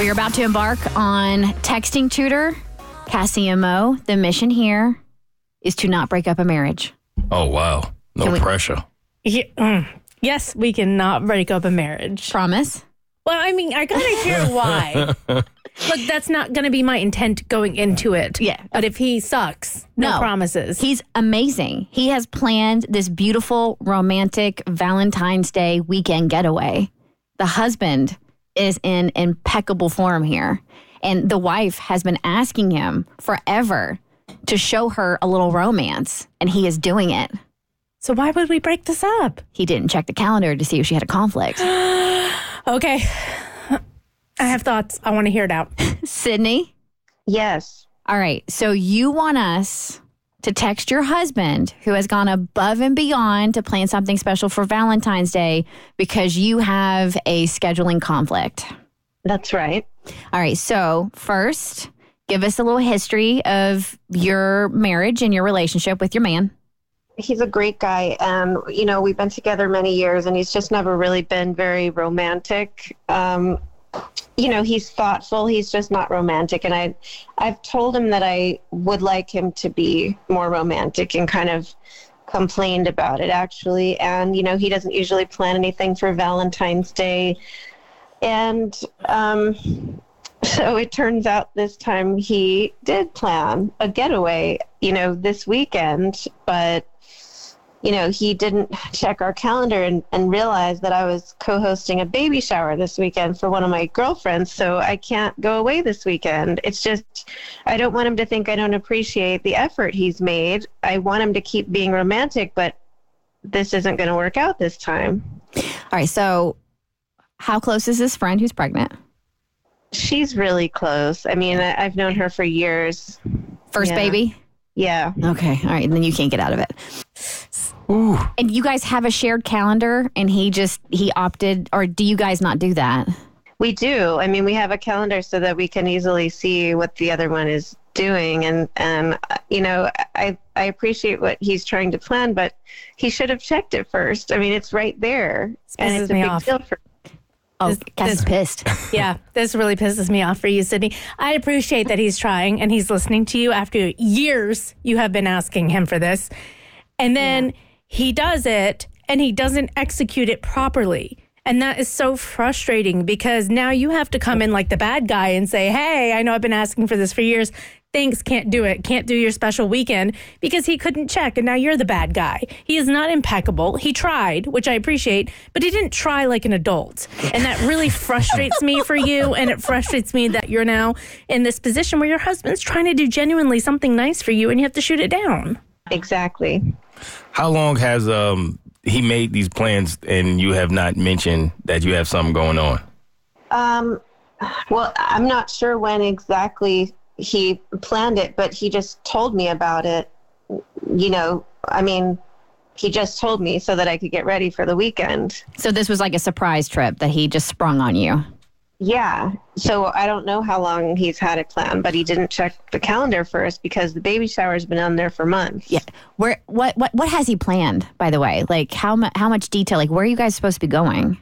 We are about to embark on texting tutor. Cassie and Mo, the mission here is to not break up a marriage. Oh wow, no we- pressure. Yeah, mm. yes, we cannot break up a marriage. Promise? Well, I mean, I gotta hear why. Look, that's not gonna be my intent going into it. Yeah. But if he sucks, no, No. promises. He's amazing. He has planned this beautiful, romantic Valentine's Day weekend getaway. The husband is in impeccable form here. And the wife has been asking him forever to show her a little romance, and he is doing it. so why would we break this up? He didn't check the calendar to see if she had a conflict. Okay. I have thoughts. I want to hear it out. Sydney? Yes. All right. So you want us to text your husband who has gone above and beyond to plan something special for Valentine's Day because you have a scheduling conflict. That's right. All right. So, first, give us a little history of your marriage and your relationship with your man. He's a great guy. And, you know, we've been together many years and he's just never really been very romantic. Um, you know, he's thoughtful. He's just not romantic. And I, I've told him that I would like him to be more romantic and kind of complained about it actually. And, you know, he doesn't usually plan anything for Valentine's Day. And, um, so it turns out this time he did plan a getaway, you know, this weekend, but you know, he didn't check our calendar and, and realize that I was co hosting a baby shower this weekend for one of my girlfriends. So I can't go away this weekend. It's just, I don't want him to think I don't appreciate the effort he's made. I want him to keep being romantic, but this isn't going to work out this time. All right. So, how close is this friend who's pregnant? She's really close. I mean, I, I've known her for years. First Yeah. baby? Yeah. Okay. All right. And then you can't get out of it. And you guys have a shared calendar and he just, he opted, or do you guys not do that? We do. I mean, we have a calendar so that we can easily see what the other one is doing, and and uh, you know, I I appreciate what he's trying to plan, but he should have checked it first. I mean, it's right there, and pisses it's a me big off. deal for. Oh, This- Cass is this- pissed. yeah, this really pisses me off for you, Sydney. I appreciate that he's trying and he's listening to you after years you have been asking him for this. And then he does it and he doesn't execute it properly. And that is so frustrating because now you have to come in like the bad guy and say, Hey, I know I've been asking for this for years. Thanks, can't do it. Can't do your special weekend because he couldn't check and now you're the bad guy. He is not impeccable. He tried, which I appreciate, but he didn't try like an adult. And that really frustrates me for you. And it frustrates me that you're now in this position where your husband's trying to do genuinely something nice for you and you have to shoot it down. Exactly. How long has um he made these plans and you have not mentioned that you have something going on? Um, well, I'm not sure when exactly he planned it, but he just told me about it. You know, I mean, he just told me so that I could get ready for the weekend. So this was like a surprise trip that he just sprung on you. Yeah. So I don't know how long he's had it planned, but he didn't check the calendar first because the baby shower's been on there for months. Yeah. Where what what what has he planned, by the way? Like how mu- how much detail? Like where are you guys supposed to be going?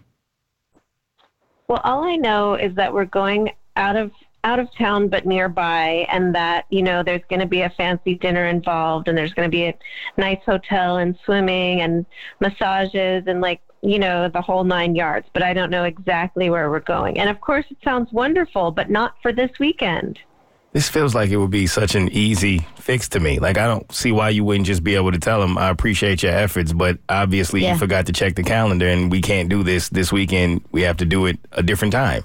Well, all I know is that we're going out of out of town but nearby and that, you know, there's going to be a fancy dinner involved and there's going to be a nice hotel and swimming and massages and like, you know, the whole 9 yards, but I don't know exactly where we're going. And of course it sounds wonderful, but not for this weekend. This feels like it would be such an easy fix to me. Like I don't see why you wouldn't just be able to tell them, I appreciate your efforts, but obviously Yeah. you forgot to check the calendar and we can't do this this weekend. We have to do it a different time.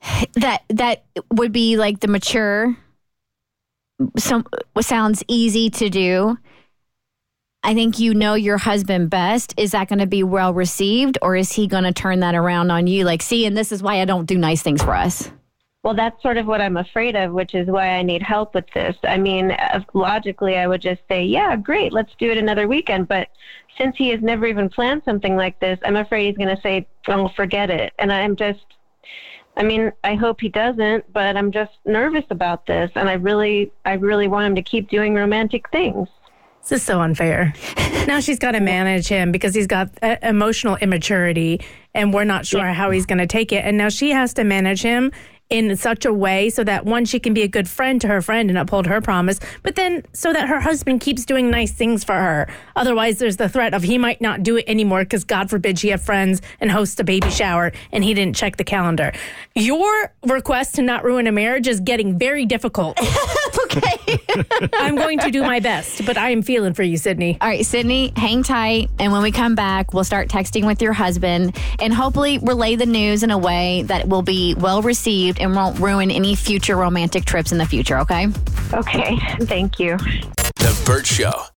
That that would be like the mature some sounds easy to do. I think you know your husband best. Is that going to be well received or is he going to turn that around on you like, "See, and this is why I don't do nice things for us?" Well, that's sort of what I'm afraid of, which is why I need help with this. I mean, uh, logically, I would just say, yeah, great, let's do it another weekend. But since he has never even planned something like this, I'm afraid he's going to say, oh, forget it. And I'm just, I mean, I hope he doesn't, but I'm just nervous about this. And I really, I really want him to keep doing romantic things. This is so unfair. now she's got to manage him because he's got uh, emotional immaturity and we're not sure how he's going to take it. And now she has to manage him in such a way so that one, she can be a good friend to her friend and uphold her promise, but then so that her husband keeps doing nice things for her. Otherwise, there's the threat of he might not do it anymore because God forbid she have friends and host a baby shower and he didn't check the calendar. Your request to not ruin a marriage is getting very difficult. okay. I'm going to do my best, but I am feeling for you, Sydney. All right, Sydney, hang tight. And when we come back, we'll start texting with your husband and hopefully relay the news in a way that will be well received and won't ruin any future romantic trips in the future, okay? Okay, thank you. The Bert Show.